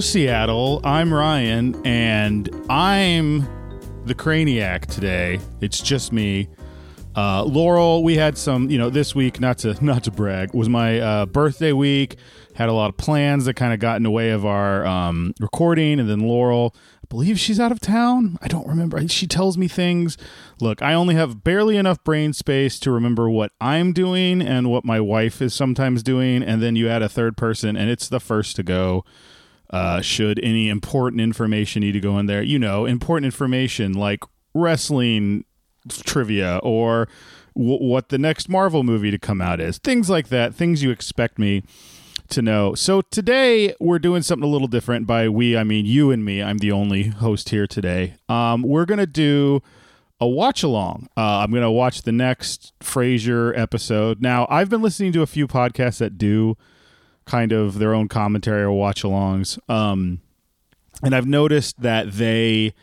Seattle. I'm Ryan, and I'm the Craniac today. It's just me. Uh, Laurel, we had some, you know, this week. Not to not to brag, was my uh, birthday week. Had a lot of plans that kind of got in the way of our um, recording, and then Laurel, I believe she's out of town. I don't remember. She tells me things. Look, I only have barely enough brain space to remember what I'm doing and what my wife is sometimes doing, and then you add a third person, and it's the first to go. Uh, should any important information need to go in there, you know, important information like wrestling trivia or w- what the next Marvel movie to come out is, things like that, things you expect me to know. So today we're doing something a little different. By we, I mean you and me. I'm the only host here today. Um, we're gonna do a watch along. Uh, I'm gonna watch the next Frasier episode. Now I've been listening to a few podcasts that do kind of their own commentary or watch alongs. Um, and I've noticed that they,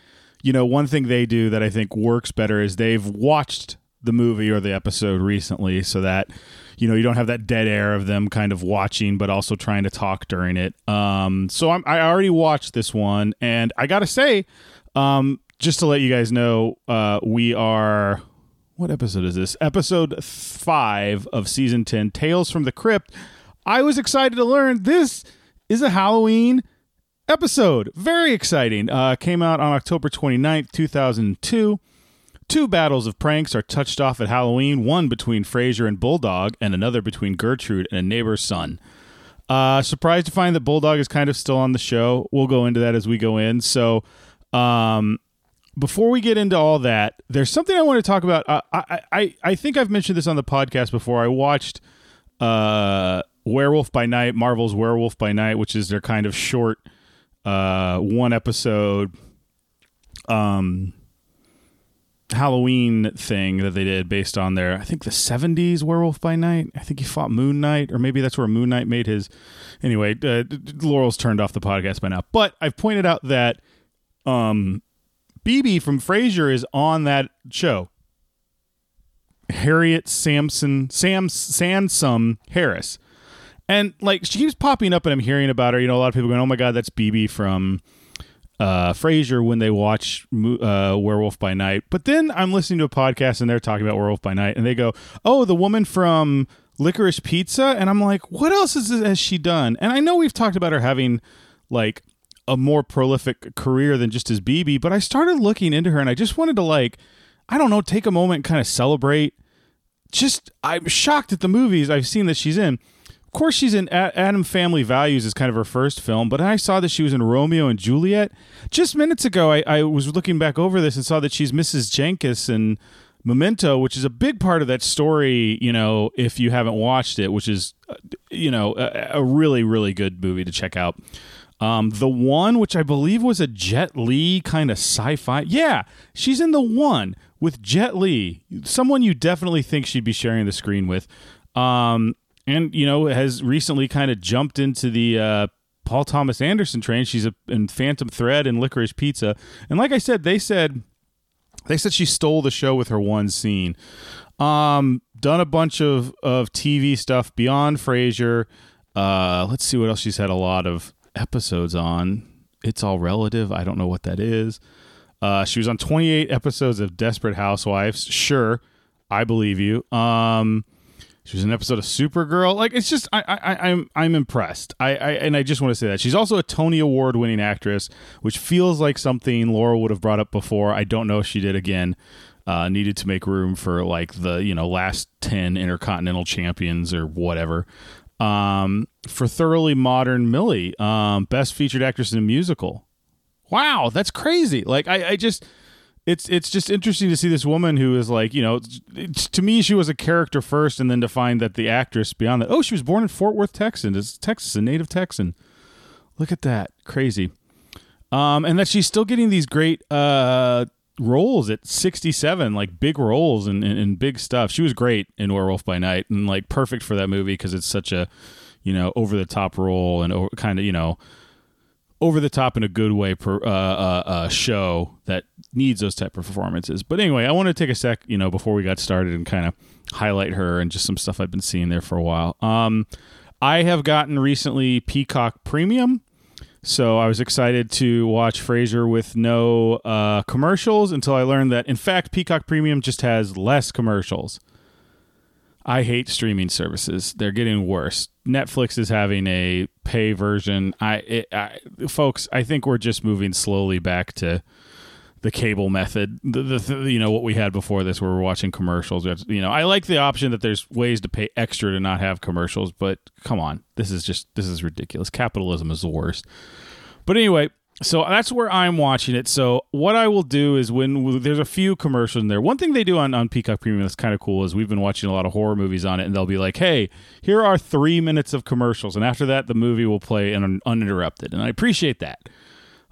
you know, one thing they do that I think works better is they've watched the movie or the episode recently so that, you know, you don't have that dead air of them kind of watching but also trying to talk during it. Um, so I'm, I already watched this one and I got to say, um, just to let you guys know, uh, we are what episode is this? Episode five of season 10, Tales from the Crypt. I was excited to learn this is a Halloween episode. Very exciting. Uh, came out on October 29th, 2002. Two battles of pranks are touched off at Halloween, one between Frasier and Bulldog, and another between Gertrude and a neighbor's son. Uh, surprised to find that Bulldog is kind of still on the show. We'll go into that as we go in. So, um, before we get into all that, there's something I want to talk about. Uh, I, I, I think I've mentioned this on the podcast before. I watched uh, Werewolf by Night, Marvel's Werewolf by Night, which is their kind of short uh, one episode um, Halloween thing that they did based on their, I think the 70s Werewolf by Night. I think he fought Moon Knight, or maybe that's where Moon Knight made his. Anyway, uh, Laurel's turned off the podcast by now. But I've pointed out that um, BB from Frasier is on that show. Harriet Samson, Sam Sansom Harris. And like she keeps popping up and I'm hearing about her. You know, a lot of people going, Oh my God, that's BB from uh, Frasier when they watch uh, Werewolf by Night. But then I'm listening to a podcast and they're talking about Werewolf by Night and they go, Oh, the woman from Licorice Pizza. And I'm like, What else has she done? And I know we've talked about her having like a more prolific career than just as BB, but I started looking into her and I just wanted to like, I don't know, take a moment and kind of celebrate. Just, I'm shocked at the movies I've seen that she's in. Of course, she's in Addams Family Values is kind of her first film, but I saw that she was in Romeo and Juliet. Just minutes ago, I, I was looking back over this and saw that she's Mrs. Jenkins in Memento, which is a big part of that story. You know, if you haven't watched it, which is, uh, you know, a, a really really good movie to check out. Um, the one, which I believe was a Jet Li kind of sci-fi. Yeah, she's in the one with Jet Li, someone you definitely think she'd be sharing the screen with. Um, and you know has recently kind of jumped into the uh, Paul Thomas Anderson train. She's a, in Phantom Thread and Licorice Pizza, and like I said, they said they said she stole the show with her one scene. Um, done a bunch of of TV stuff beyond Frasier. Uh, let's see what else she's had a lot of episodes on. It's all relative. I don't know what that is. Uh, she was on 28 episodes of Desperate Housewives. Sure, I believe you. Um, she was an episode of Supergirl. Like it's just I I I'm I'm impressed. I, I and I just want to say that she's also a Tony Award winning actress, which feels like something Laura would have brought up before. I don't know if she did again. Uh, needed to make room for like the you know last ten intercontinental champions or whatever. Um, for thoroughly modern Millie, um, best featured actress in a musical. Wow, that's crazy. Like I I just it's it's just interesting to see this woman who is like you know to me she was a character first and then to find that the actress beyond that oh she was born in Fort Worth Texas is Texas a native Texan. Look at that. Crazy. Um and that she's still getting these great uh roles at 67 like big roles and, and, and big stuff. She was great in Werewolf by Night and like perfect for that movie because it's such a you know over the top role and kind of you know over the top in a good way per uh, uh, uh, show that needs those type of performances. But anyway, I want to take a sec, you know, before we got started and kind of highlight her and just some stuff I've been seeing there for a while. Um, I have gotten recently Peacock Premium. So I was excited to watch Frasier with no uh, commercials until I learned that, in fact, Peacock Premium just has less commercials. I hate streaming services; they're getting worse. Netflix is having a pay version. I, it, I folks, I think we're just moving slowly back to the cable method. The, the, the, you know what we had before this, where we're watching commercials. You know, I like the option that there's ways to pay extra to not have commercials, but come on, this is just this is ridiculous. Capitalism is the worst. But anyway, so that's where I'm watching it. So what I will do is when there's a few commercials in there. One thing they do on, on Peacock Premium that's kind of cool is we've been watching a lot of horror movies on it, and they'll be like, "Hey, here are three minutes of commercials," and after that, the movie will play un- uninterrupted, and I appreciate that.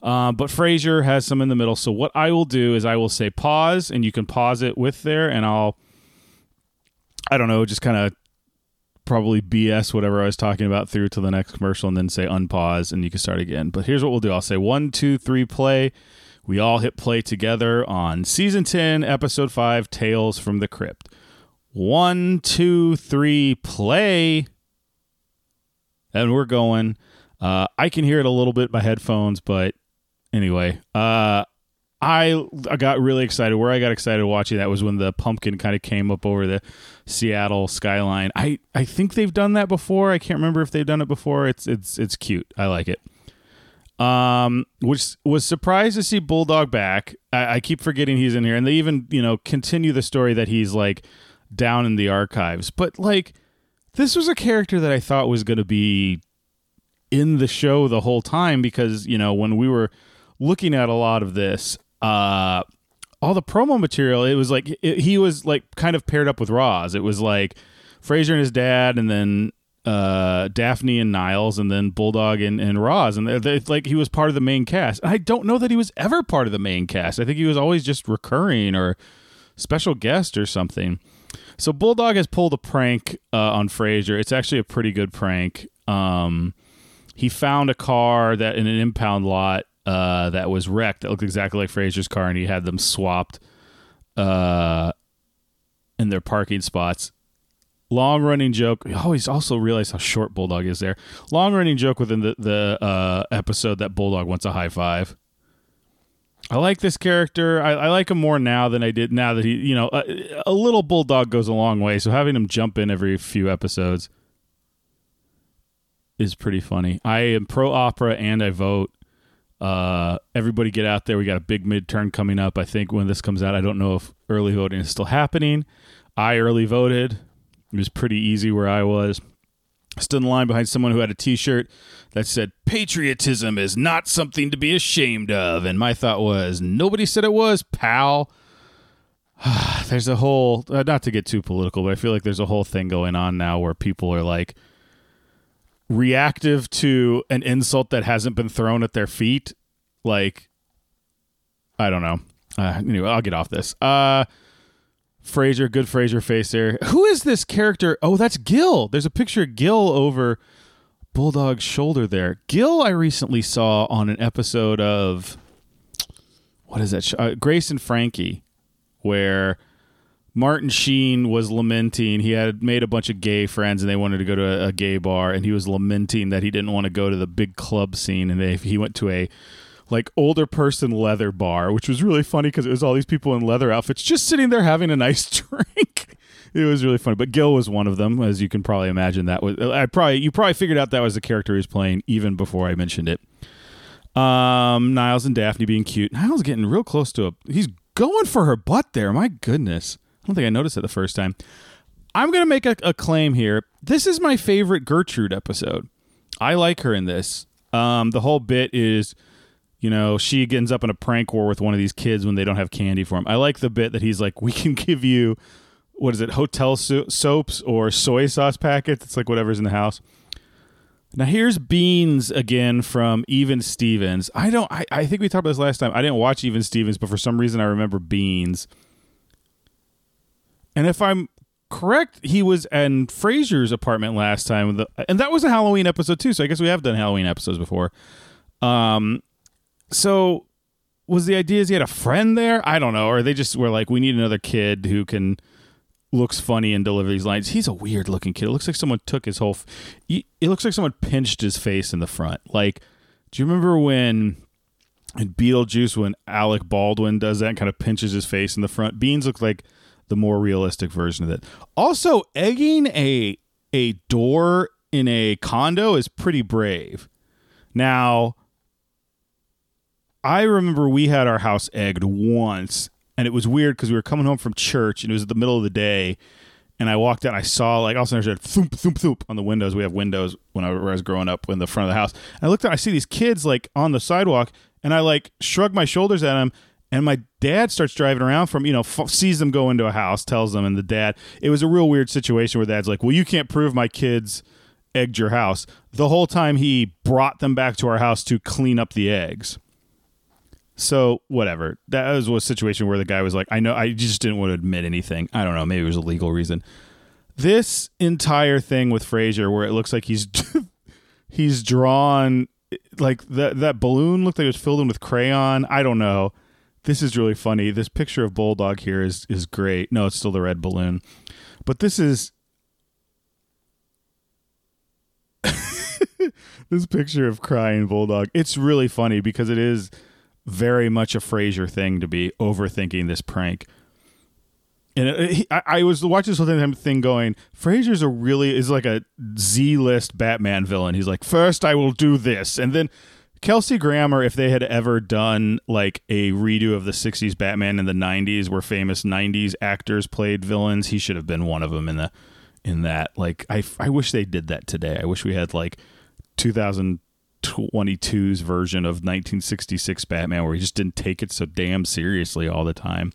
Uh, but Frasier has some in the middle. So what I will do is I will say pause, and you can pause it with there, and I'll, I don't know, just kind of probably BS whatever I was talking about through to the next commercial and then say unpause and you can start again. But here's what we'll do I'll say one, two, three, play. We all hit play together on season 10, episode 5, Tales from the Crypt. One, two, three, play. And we're going. Uh, I can hear it a little bit by headphones, but anyway, uh, I I got really excited. Where I got excited watching that was when the pumpkin kind of came up over the Seattle skyline. I I think they've done that before. I can't remember if they've done it before. It's it's it's cute. I like it. Um, which was surprised to see Bulldog back. I, I keep forgetting he's in here, and they even you know continue the story that he's like down in the archives. But like, this was a character that I thought was going to be in the show the whole time because you know when we were looking at a lot of this uh, all the promo material, it was like it, he was like kind of paired up with Roz. It was like Frasier and his dad, and then uh, Daphne and Niles, and then Bulldog and, and Roz, and it's like he was part of the main cast. I don't know that he was ever part of the main cast. I think he was always just recurring or special guest or something. So Bulldog has pulled a prank uh, on Frasier. It's actually a pretty good prank. Um, he found a car that in an impound lot uh, that was wrecked that looked exactly like Frasier's car, and he had them swapped uh, in their parking spots. Long running joke. I always also realize how short Bulldog is there. Long running joke within the the uh, episode that Bulldog wants a high five. I like this character. I, I, like him more now than I did now that he, you know, a, a little bulldog goes a long way. So having him jump in every few episodes is pretty funny. I am pro opera and I vote. Uh, everybody get out there. We got a big midterm coming up. I think when this comes out, I don't know if early voting is still happening. I early voted. It was pretty easy where I was. Stood in line behind someone who had a T-shirt that said "Patriotism is not something to be ashamed of," and my thought was, nobody said it was, pal. there's a whole, uh, not to get too political, but I feel like there's a whole thing going on now where people are like reactive to an insult that hasn't been thrown at their feet. Like, I don't know. Uh, anyway, I'll get off this. Uh, Frasier, good Frasier face there. Who is this character? Oh, that's Gil. There's a picture of Gil over Bulldog's shoulder there. Gil, I recently saw on an episode of what is that? Show? Uh, Grace and Frankie, where Martin Sheen was lamenting. He had made a bunch of gay friends and they wanted to go to a, a, gay bar and he was lamenting that he didn't want to go to the big club scene and they, he went to a like older person leather bar which was really funny because it was all these people in leather outfits just sitting there having a nice drink. It was really funny but gil was one of them as you can probably imagine that was i probably you probably figured out that was the character he was playing even before i mentioned it. Um niles and daphne being cute. Niles getting real close to a he's going for her butt there my goodness I don't think I noticed it the first time. I'm going to make a, a, claim here. This is my favorite Gertrude episode. I like her in this. Um, the whole bit is, you know, she ends up in a prank war with one of these kids when they don't have candy for him. I like the bit that he's like, we can give you, what is it, hotel so- soaps or soy sauce packets. It's like whatever's in the house. Now here's Beans again from Even Stevens. I don't. I, I think we talked about this last time. I didn't watch Even Stevens, but for some reason I remember Beans. And if I'm correct, he was in Frasier's apartment last time, and that was a Halloween episode too. So I guess we have done Halloween episodes before. Um, so was the idea is he had a friend there? I don't know, or they just were like, we need another kid who can looks funny and deliver these lines. He's a weird looking kid. It looks like someone took his whole. F- it looks like someone pinched his face in the front, like Do you remember when in Beetlejuice when Alec Baldwin does that kind of pinches his face in the front? Beans look like the more realistic version of it. Also, egging a a door in a condo is pretty brave. Now, I remember we had our house egged once, and it was weird because we were coming home from church and it was the middle of the day. And I walked out and I saw like all of a I thump thump thump on the windows. We have windows when I was growing up in the front of the house. And I looked out, I see these kids like on the sidewalk, and I like shrugged my shoulders at them. And my dad starts driving around from you know f- sees them go into a house, tells them, and the dad. It was a real weird situation where dad's like, "Well, you can't prove my kids egged your house." The whole time he brought them back to our house to clean up the eggs. So whatever. That was a situation where the guy was like, I know I just didn't want to admit anything. I don't know, maybe it was a legal reason. This entire thing with Frasier where it looks like he's he's drawn like that that balloon looked like it was filled in with crayon. I don't know. This is really funny. This picture of Bulldog here is is great. No, it's still the red balloon. But this is this picture of crying bulldog. It's really funny because it is very much a Frasier thing to be overthinking this prank. And it, he, I, I, was watching this whole thing going, Frasier's a really is like a Z list Batman villain. He's like, first I will do this, and then Kelsey Grammer, if they had ever done like a redo of the '60s Batman in the '90s, where famous '90s actors played villains, he should have been one of them in the in that. Like, I I wish they did that today. I wish we had like 2022's version of 1966 Batman where he just didn't take it so damn seriously all the time.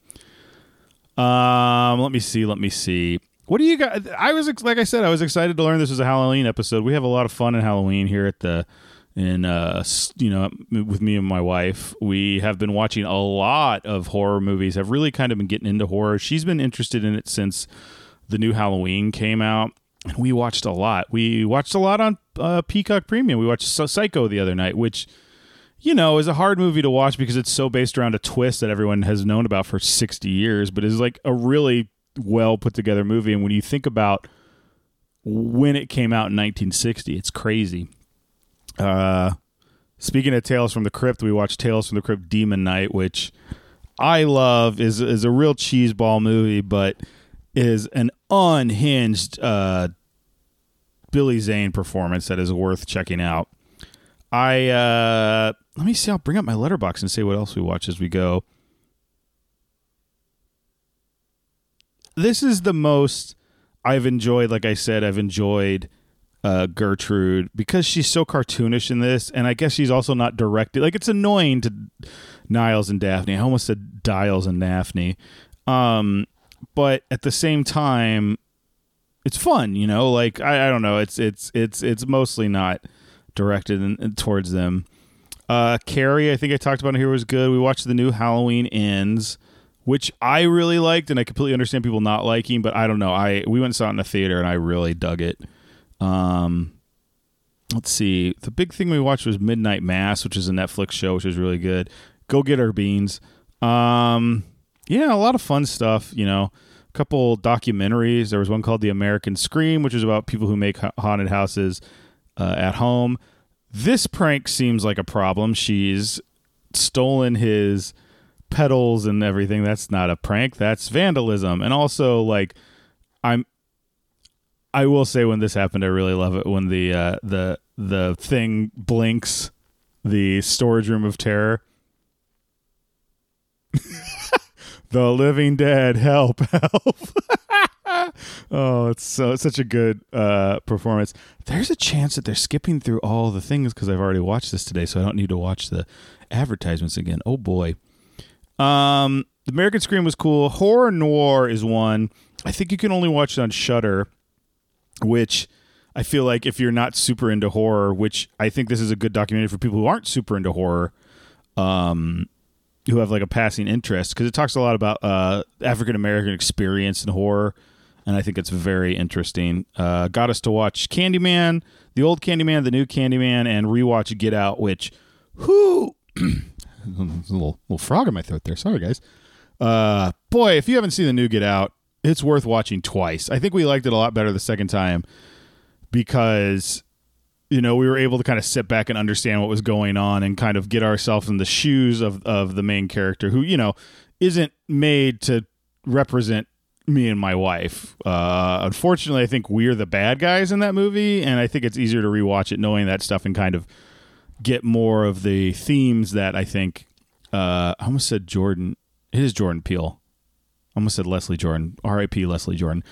Um, let me see, let me see. What do you got? I was like I said, I was excited to learn this was a Halloween episode. We have a lot of fun in Halloween here at the in uh you know with me and my wife. We have been watching a lot of horror movies. Have really kind of been getting into horror. She's been interested in it since the new Halloween came out and we watched a lot. We watched a lot on uh, Peacock Premium. We watched Psycho the other night, which you know is a hard movie to watch because it's so based around a twist that everyone has known about for 60 years, but is like a really well put together movie. And when you think about when it came out in 1960, it's crazy. Uh, speaking of Tales from the Crypt, we watched Tales from the Crypt Demon Knight, which I love is is a real cheeseball movie, but is an unhinged uh, Billy Zane performance that is worth checking out. I uh, let me see. I'll bring up my Letterboxd and see what else we watch as we go. This is the most I've enjoyed. Like I said, I've enjoyed uh, Gertrude because she's so cartoonish in this, and I guess she's also not directed. Like it's annoying to Niles and Daphne. I almost said Dials and Daphne. Um, but at the same time, it's fun. You know, like I, I don't know. It's it's it's it's mostly not directed in, towards them. Uh, Carrie, I think I talked about here was good. We watched the new Halloween Ends, which I really liked, and I completely understand people not liking. But I don't know. I we went and saw it in the theater, and I really dug it. Um, let's see. The big thing we watched was Midnight Mass, which is a Netflix show, which is really good. Go get our beans. Um, yeah, a lot of fun stuff. You know, a couple documentaries. There was one called The American Scream, which is about people who make haunted houses uh, at home. This prank seems like a problem. She's stolen his pedals and everything. That's not a prank. That's vandalism. And also, like, I'm. I will say when this happened, I really love it when the uh, the the thing blinks, the storage room of terror. The Living Dead, help, help. oh, it's so it's such a good uh, performance. There's a chance that they're skipping through all the things because I've already watched this today, so I don't need to watch the advertisements again. Oh boy. Um, the American Scream was cool. Horror Noir is one. I think you can only watch it on Shudder, which I feel like if you're not super into horror, which I think this is a good documentary for people who aren't super into horror, um, who have like a passing interest because it talks a lot about uh, African American experience in horror, and I think it's very interesting. Uh, got us to watch Candyman, the old Candyman, the new Candyman, and rewatch Get Out, which who a little little frog in my throat there. Sorry guys. Uh, boy, if you haven't seen the new Get Out, it's worth watching twice. I think we liked it a lot better the second time because you know, we were able to kind of sit back and understand what was going on and kind of get ourselves in the shoes of of the main character who, you know, isn't made to represent me and my wife. Uh, unfortunately, I think we're the bad guys in that movie, and I think it's easier to rewatch it knowing that stuff and kind of get more of the themes that I think. Uh, I almost said Jordan. It is Jordan Peele. Almost said Leslie Jordan. R.I.P. Leslie Jordan.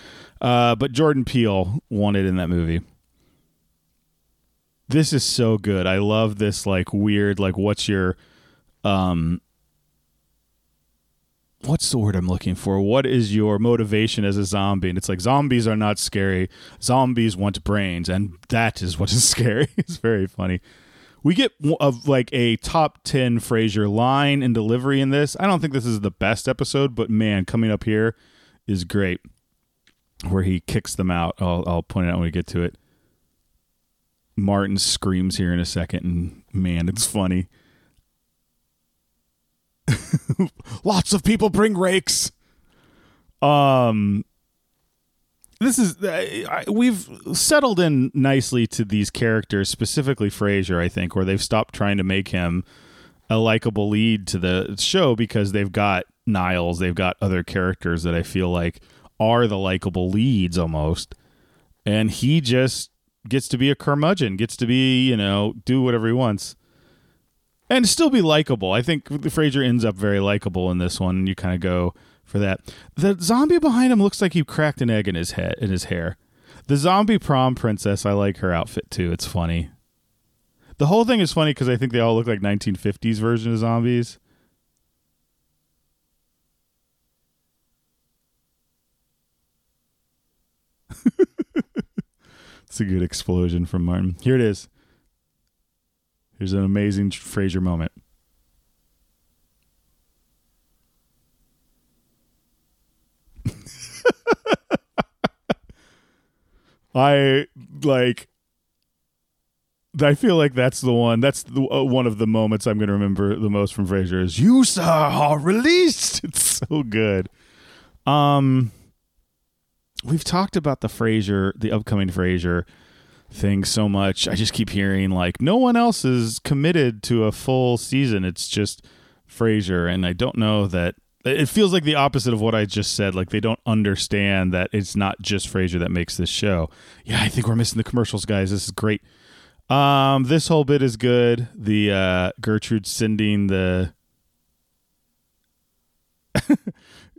Uh, but Jordan Peele wanted in that movie. This is so good. I love this like weird like what's your um what's the word I'm looking for? What is your motivation as a zombie? And it's like zombies are not scary. Zombies want brains, and that is what is scary. it's very funny. We get of like a top ten Frasier line and delivery in this. I don't think this is the best episode, but man, coming up here is great. Where he kicks them out. I'll, I'll point it out when we get to it. Martin screams here in a second, and man, it's funny. Lots of people bring rakes. Um, this is uh, we've settled in nicely to these characters, specifically Frasier. I think, where they've stopped trying to make him a likable lead to the show because they've got Niles, they've got other characters that I feel like are the likable leads almost, and he just gets to be a curmudgeon, gets to be, you know, do whatever he wants. And still be likable. I think Frasier ends up very likable in this one. You kind of go for that. The zombie behind him looks like he cracked an egg in his head in his hair. The zombie prom princess, I like her outfit too. It's funny. The whole thing is funny because I think they all look like 1950s version of zombies. It's a good explosion from Martin. Here it is. Here's an amazing Frasier moment. I like I feel like that's the one. That's the, uh, one of the moments I'm going to remember the most from Frasier is "You sir are released." It's so good. Um, we've talked about the Frasier, the upcoming Frasier thing so much. I just keep hearing like no one else is committed to a full season. It's just Frasier, and I don't know that it feels like the opposite of what I just said. Like they don't understand that it's not just Frasier that makes this show. Yeah, I think we're missing the commercials, guys. This is great. Um, this whole bit is good. The uh, Gertrude sending the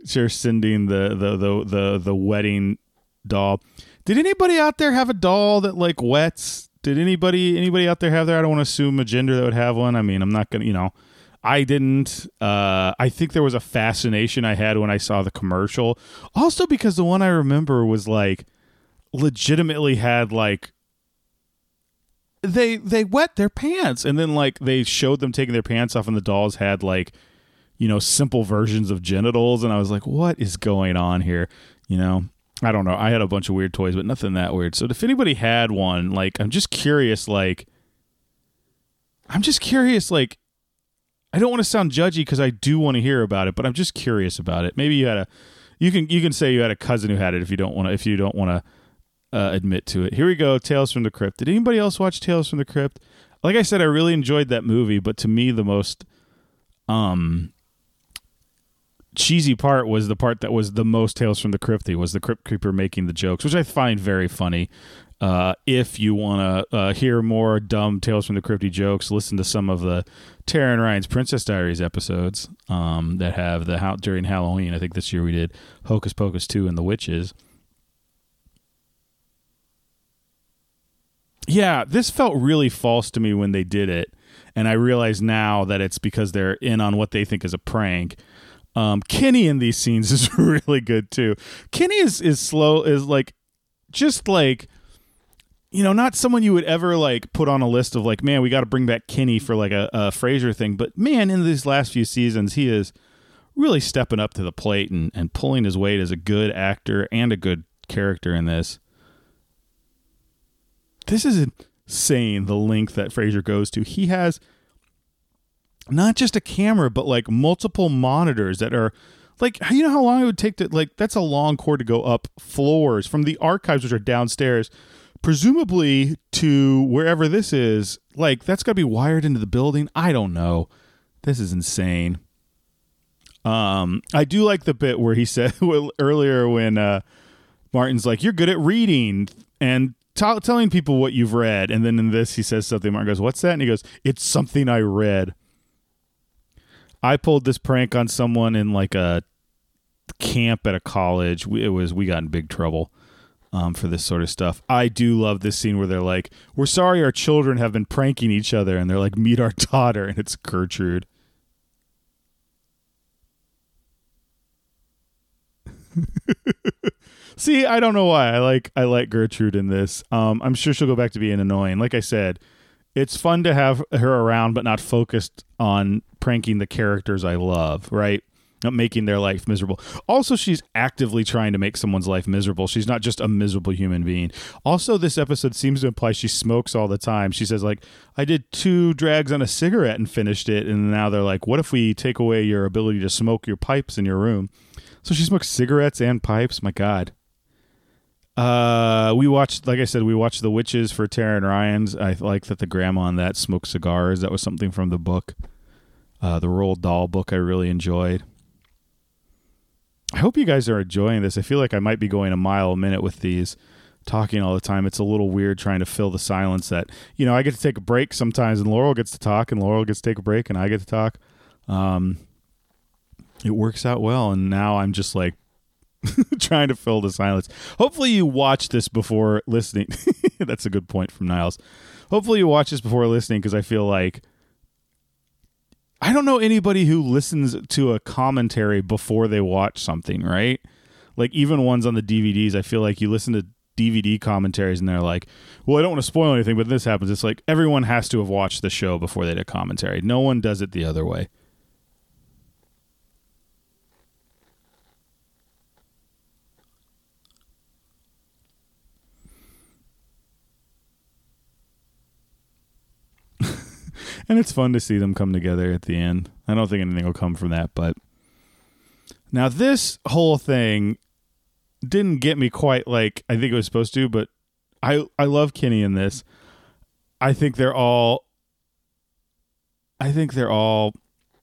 sure sending the, the the the the wedding doll. Did anybody out there have a doll that like wets? Did anybody anybody out there have there? I don't want to assume a gender that would have one. I mean, I'm not gonna, you know, I didn't. Uh, I think there was a fascination I had when I saw the commercial. Also, because the one I remember was like legitimately had like they they wet their pants and then like they showed them taking their pants off and the dolls had like you know simple versions of genitals and I was like what is going on here you know I don't know I had a bunch of weird toys but nothing that weird so if anybody had one like I'm just curious like I'm just curious like I don't want to sound judgy because I do want to hear about it, but I'm just curious about it. Maybe you had a, you can you can say you had a cousin who had it if you don't want to if you don't want to uh, admit to it. Here we go, Tales from the Crypt. Did anybody else watch Tales from the Crypt? Like I said, I really enjoyed that movie, but to me the most um cheesy part was the part that was the most Tales from the Crypty was the Crypt Keeper making the jokes, which I find very funny. Uh, if you want to uh, hear more dumb Tales from the Crypty jokes, listen to some of the Tara and Ryan's Princess Diaries episodes um, that have the how during Halloween. I think this year we did Hocus Pocus 2 and the Witches. Yeah, this felt really false to me when they did it. And I realize now that it's because they're in on what they think is a prank. Um, Kenny in these scenes is really good too. Kenny is, is slow, is like, just like you know, not someone you would ever like put on a list of like, man, we got to bring back Kenny for like a, a Frasier thing. But man, in these last few seasons, he is really stepping up to the plate and, and pulling his weight as a good actor and a good character in this. This is insane the length that Frasier goes to. He has not just a camera, but like multiple monitors that are like you know how long it would take to like that's a long cord to go up floors from the archives which are downstairs presumably to wherever this is, like that's got to be wired into the building. I don't know. This is insane. Um, I do like the bit where he said earlier when uh, Martin's like, "You're good at reading and t- telling people what you've read," and then in this he says something. Martin goes, "What's that?" And he goes, "It's something I read." I pulled this prank on someone in like a camp at a college. It was we got in big trouble um, for this sort of stuff. I do love this scene where they're like, "We're sorry, our children have been pranking each other," and they're like, "Meet our daughter," and it's Gertrude. See, I don't know why I like I like Gertrude in this. Um, I'm sure she'll go back to being annoying. Like I said, it's fun to have her around, but not focused on pranking the characters I love. Right? Not making their life miserable. Also, she's actively trying to make someone's life miserable. She's not just a miserable human being. Also, this episode seems to imply she smokes all the time. She says, like, I did two drags on a cigarette and finished it. And now they're like, what if we take away your ability to smoke your pipes in your room? So she smokes cigarettes and pipes. My God. Uh, we watched, like I said, we watched The Witches for Tara and Ryan's. I like that the grandma on that smoked cigars. That was something from the book, uh, the Roald Dahl book. I really enjoyed. I hope you guys are enjoying this. I feel like I might be going a mile a minute with these, talking all the time. It's a little weird trying to fill the silence that you know I get to take a break sometimes, and Laurel gets to talk, and Laurel gets to take a break, and I get to talk. Um, it works out well, and now I'm just like trying to fill the silence. Hopefully, you watch this before listening. That's a good point from Niles. Hopefully, you watch this before listening because I feel like I don't know anybody who listens to a commentary before they watch something, right? Like even ones on the DVDs, I feel like you listen to DVD commentaries and they're like, "Well, I don't want to spoil anything, but this happens." It's like everyone has to have watched the show before they did commentary. No one does it the other way. And it's fun to see them come together at the end. I don't think anything will come from that, but now this whole thing didn't get me quite like I think it was supposed to, but I I love Kenny in this. I think they're all I think they're all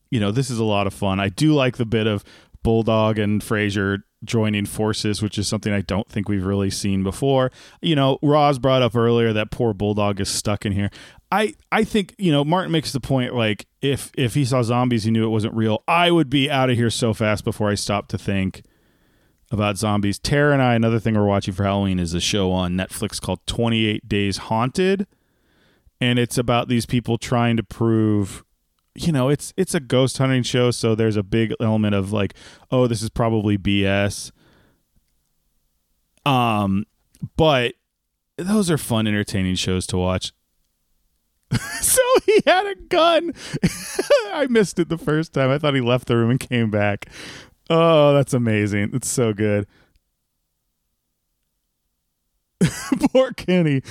you know, this is a lot of fun. I do like the bit of Bulldog and Frasier joining forces, which is something I don't think we've really seen before. You know, Roz brought up earlier that poor Bulldog is stuck in here. I I think you know Martin makes the point like if if he saw zombies, he knew it wasn't real. I would be out of here so fast before I stopped to think about zombies. Tara and I, another thing we're watching for Halloween is a show on Netflix called Twenty Eight Days Haunted, and it's about these people trying to prove. You know, it's it's a ghost hunting show, so there's a big element of like, oh, this is probably BS. Um, but those are fun, entertaining shows to watch. so he had a gun. I missed it the first time. I thought he left the room and came back. Oh, that's amazing. It's so good. Poor Kenny.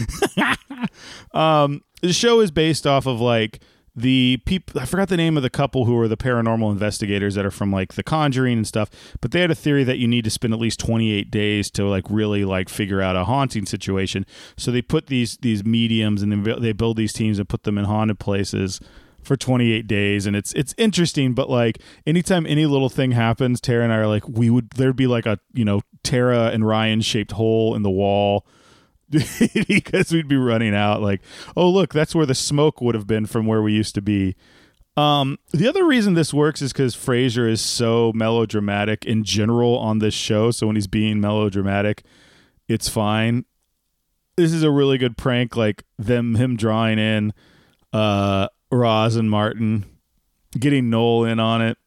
um, the show is based off of like the people I forgot the name of the couple who are the paranormal investigators that are from like The Conjuring and stuff, but they had a theory that you need to spend at least 28 days to like really like figure out a haunting situation. So they put these these mediums and then they build these teams and put them in haunted places for 28 days and it's it's interesting but like anytime any little thing happens Tara and I are like we would there'd be like a you know Tara and Ryan shaped hole in the wall because we'd be running out like oh look that's where the smoke would have been from where we used to be um, the other reason this works is because Frasier is so melodramatic in general on this show. So when he's being melodramatic, it's fine. This is a really good prank, like them him drawing in uh, Roz and Martin, getting Noel in on it.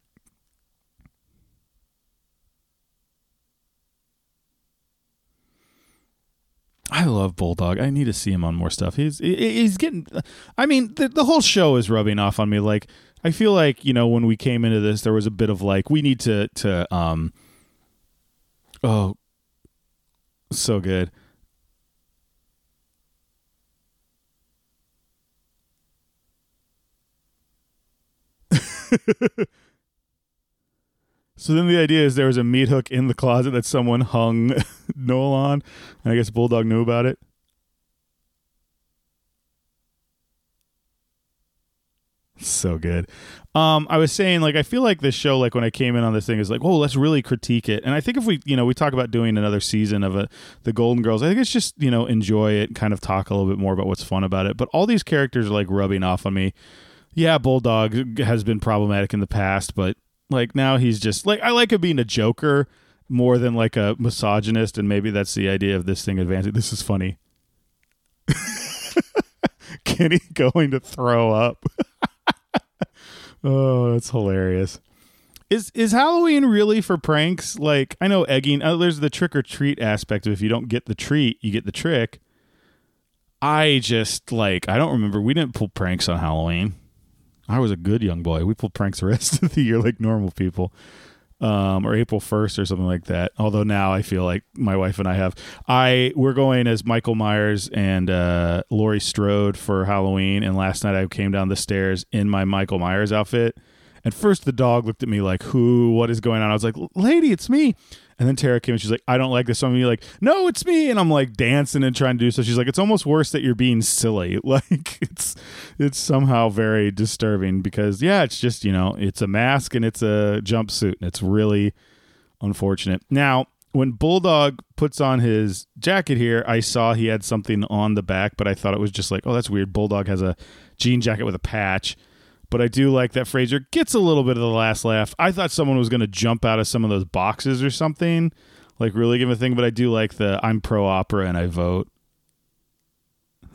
I love Bulldog. I need to see him on more stuff. He's he's getting. I mean, the, the whole show is rubbing off on me. Like I feel like you know when we came into this, there was a bit of like we need to to um. Oh, so good. So then the idea is there was a meat hook in the closet that someone hung Noel on, and I guess Bulldog knew about it. So good. Um, I was saying, like, I feel like this show, like, when I came in on this thing, is like, oh, let's really critique it. And I think if we, you know, we talk about doing another season of a, the Golden Girls, I think it's just, you know, enjoy it, kind of talk a little bit more about what's fun about it. But all these characters are, like, rubbing off on me. Yeah, Bulldog has been problematic in the past, but like now he's just like, I like him being a joker more than like a misogynist. And maybe that's the idea of this thing advancing. This is funny. Kenny going to throw up. oh, that's hilarious. Is is Halloween really for pranks? Like I know egging. Oh, there's the trick or treat aspect of if you don't get the treat, you get the trick. I just like I don't remember. We didn't pull pranks on Halloween. I was a good young boy. We pulled pranks the rest of the year like normal people um, or April 1st or something like that. Although now I feel like my wife and I have. I we're going as Michael Myers and uh, Laurie Strode for Halloween, and last night I came down the stairs in my Michael Myers outfit. And first the dog looked at me like, "Who? What is going on?" I was like, "Lady, it's me." And then Tara came and she's like, I don't like this. So I'm like, no, it's me. And I'm like dancing and trying to do so. She's like, it's almost worse that you're being silly. Like it's it's somehow very disturbing because yeah, it's just, you know, it's a mask and it's a jumpsuit. And it's really unfortunate. Now, when Bulldog puts on his jacket here, I saw he had something on the back, but I thought it was just like, oh, that's weird. Bulldog has a jean jacket with a patch but I do like that Frasier gets a little bit of the last laugh. I thought someone was going to jump out of some of those boxes or something, like really give a thing. But I do like the I'm pro opera and I vote.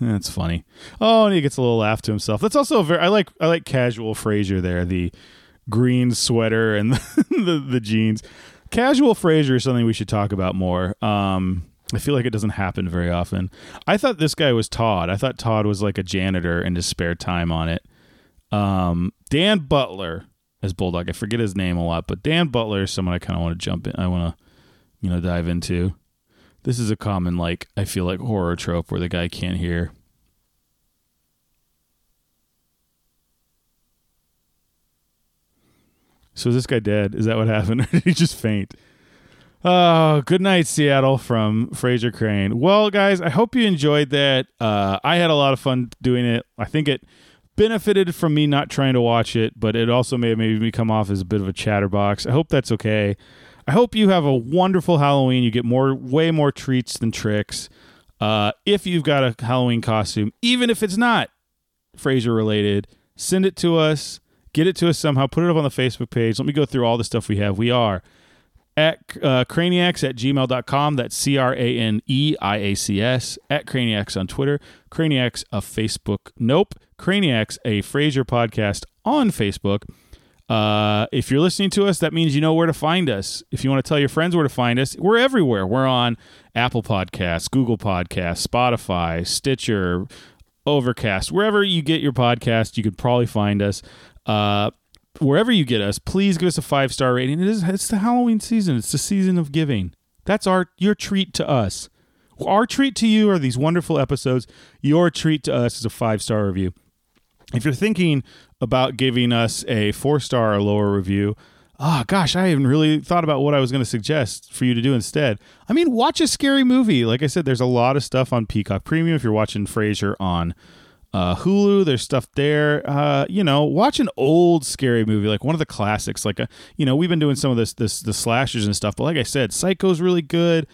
That's funny. Oh, and he gets a little laugh to himself. That's also very. I like. I like casual Frasier there. The green sweater and the, the, the jeans. Casual Frasier is something we should talk about more. Um, I feel like it doesn't happen very often. I thought this guy was Todd. I thought Todd was like a janitor in his spare time on it. Um, Dan Butler as Bulldog. I forget his name a lot, but Dan Butler is someone I kind of want to jump in. I want to, you know, dive into. This is a common, like, I feel like horror trope where the guy can't hear. So is this guy dead? Is that what happened? Or did he just faint? Oh, good night, Seattle from Frasier Crane. Well, guys, I hope you enjoyed that. Uh, I had a lot of fun doing it. I think it benefited from me not trying to watch it, but it also may have made me come off as a bit of a chatterbox. I hope that's okay. I hope you have a wonderful Halloween. You get more, way more treats than tricks. Uh, if you've got a Halloween costume, even if it's not Frasier related, send it to us. Get it to us somehow. Put it up on the Facebook page. Let me go through all the stuff we have. We are at uh, craniacs at gmail.com. That's C R A N E I A C S. At craniacs on Twitter. Craniacs of Facebook. Nope. Craniacs, a Frasier podcast on Facebook. Uh, if you're listening to us, that means you know where to find us. If you want to tell your friends where to find us, we're everywhere. We're on Apple Podcasts, Google Podcasts, Spotify, Stitcher, Overcast, wherever you get your podcast, you could probably find us. Uh, wherever you get us, please give us a five star rating. It is it's the Halloween season. It's the season of giving. That's our your treat to us. Our treat to you are these wonderful episodes. Your treat to us is a five star review. If you're thinking about giving us a four star or lower review, oh gosh, I haven't really thought about what I was going to suggest for you to do instead. I mean, watch a scary movie. Like I said, there's a lot of stuff on Peacock Premium if you're watching Frasier on uh, Hulu. There's stuff there. Uh, you know, watch an old scary movie, like one of the classics. Like a, you know, we've been doing some of this, this, the slashers and stuff. But like I said, Psycho's really good.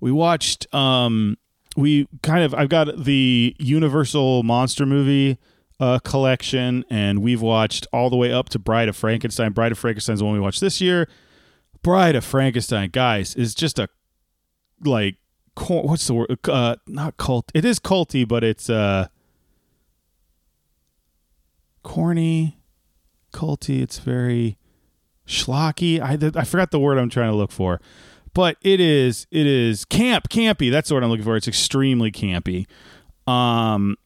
We watched. Um, we kind of. I've got the Universal monster movie uh, collection, and we've watched all the way up to Bride of Frankenstein. Bride of Frankenstein is the one we watched this year. Bride of Frankenstein, guys, is just a like what's the word? Uh, not cult. It is culty, but it's uh corny, culty. It's very schlocky. I I forgot the word I'm trying to look for, but it is it is camp campy. That's what I'm looking for. It's extremely campy. Um,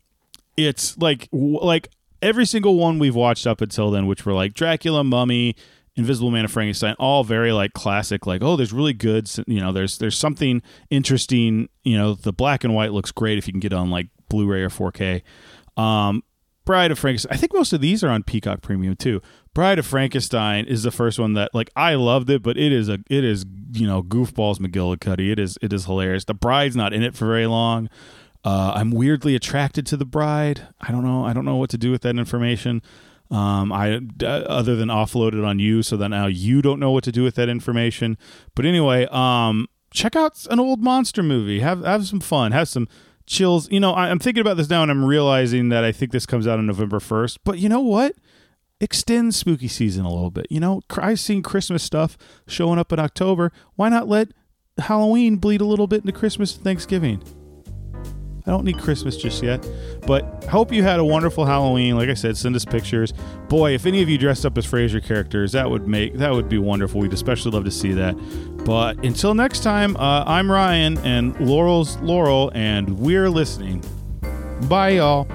it's like like every single one we've watched up until then, which were like Dracula, Mummy, Invisible Man of Frankenstein, all very like classic. Like, oh, there's really good. You know, there's there's something interesting. You know, the black and white looks great if you can get on like Blu-ray or 4K. Um, Bride of Frankenstein. I think most of these are on Peacock Premium too. Bride of Frankenstein is the first one that like I loved it, but it is a it is you know goofballs McGillicuddy. It is it is hilarious. The bride's not in it for very long. Uh, I'm weirdly attracted to the bride. I don't know. I don't know what to do with that information. Um, I other than offload it on you, so that now you don't know what to do with that information. But anyway, um, check out an old monster movie. Have have some fun. Have some chills. You know, I, I'm thinking about this now, and I'm realizing that I think this comes out on November first. But you know what? Extend spooky season a little bit. You know, I've seen Christmas stuff showing up in October. Why not let Halloween bleed a little bit into Christmas and Thanksgiving? I don't need Christmas just yet, but hope you had a wonderful Halloween. Like I said, send us pictures. Boy, if any of you dressed up as Frasier characters, that would make that would be wonderful. We'd especially love to see that. But until next time, uh, I'm Ryan and Laurel's Laurel, and we're listening. Bye, y'all.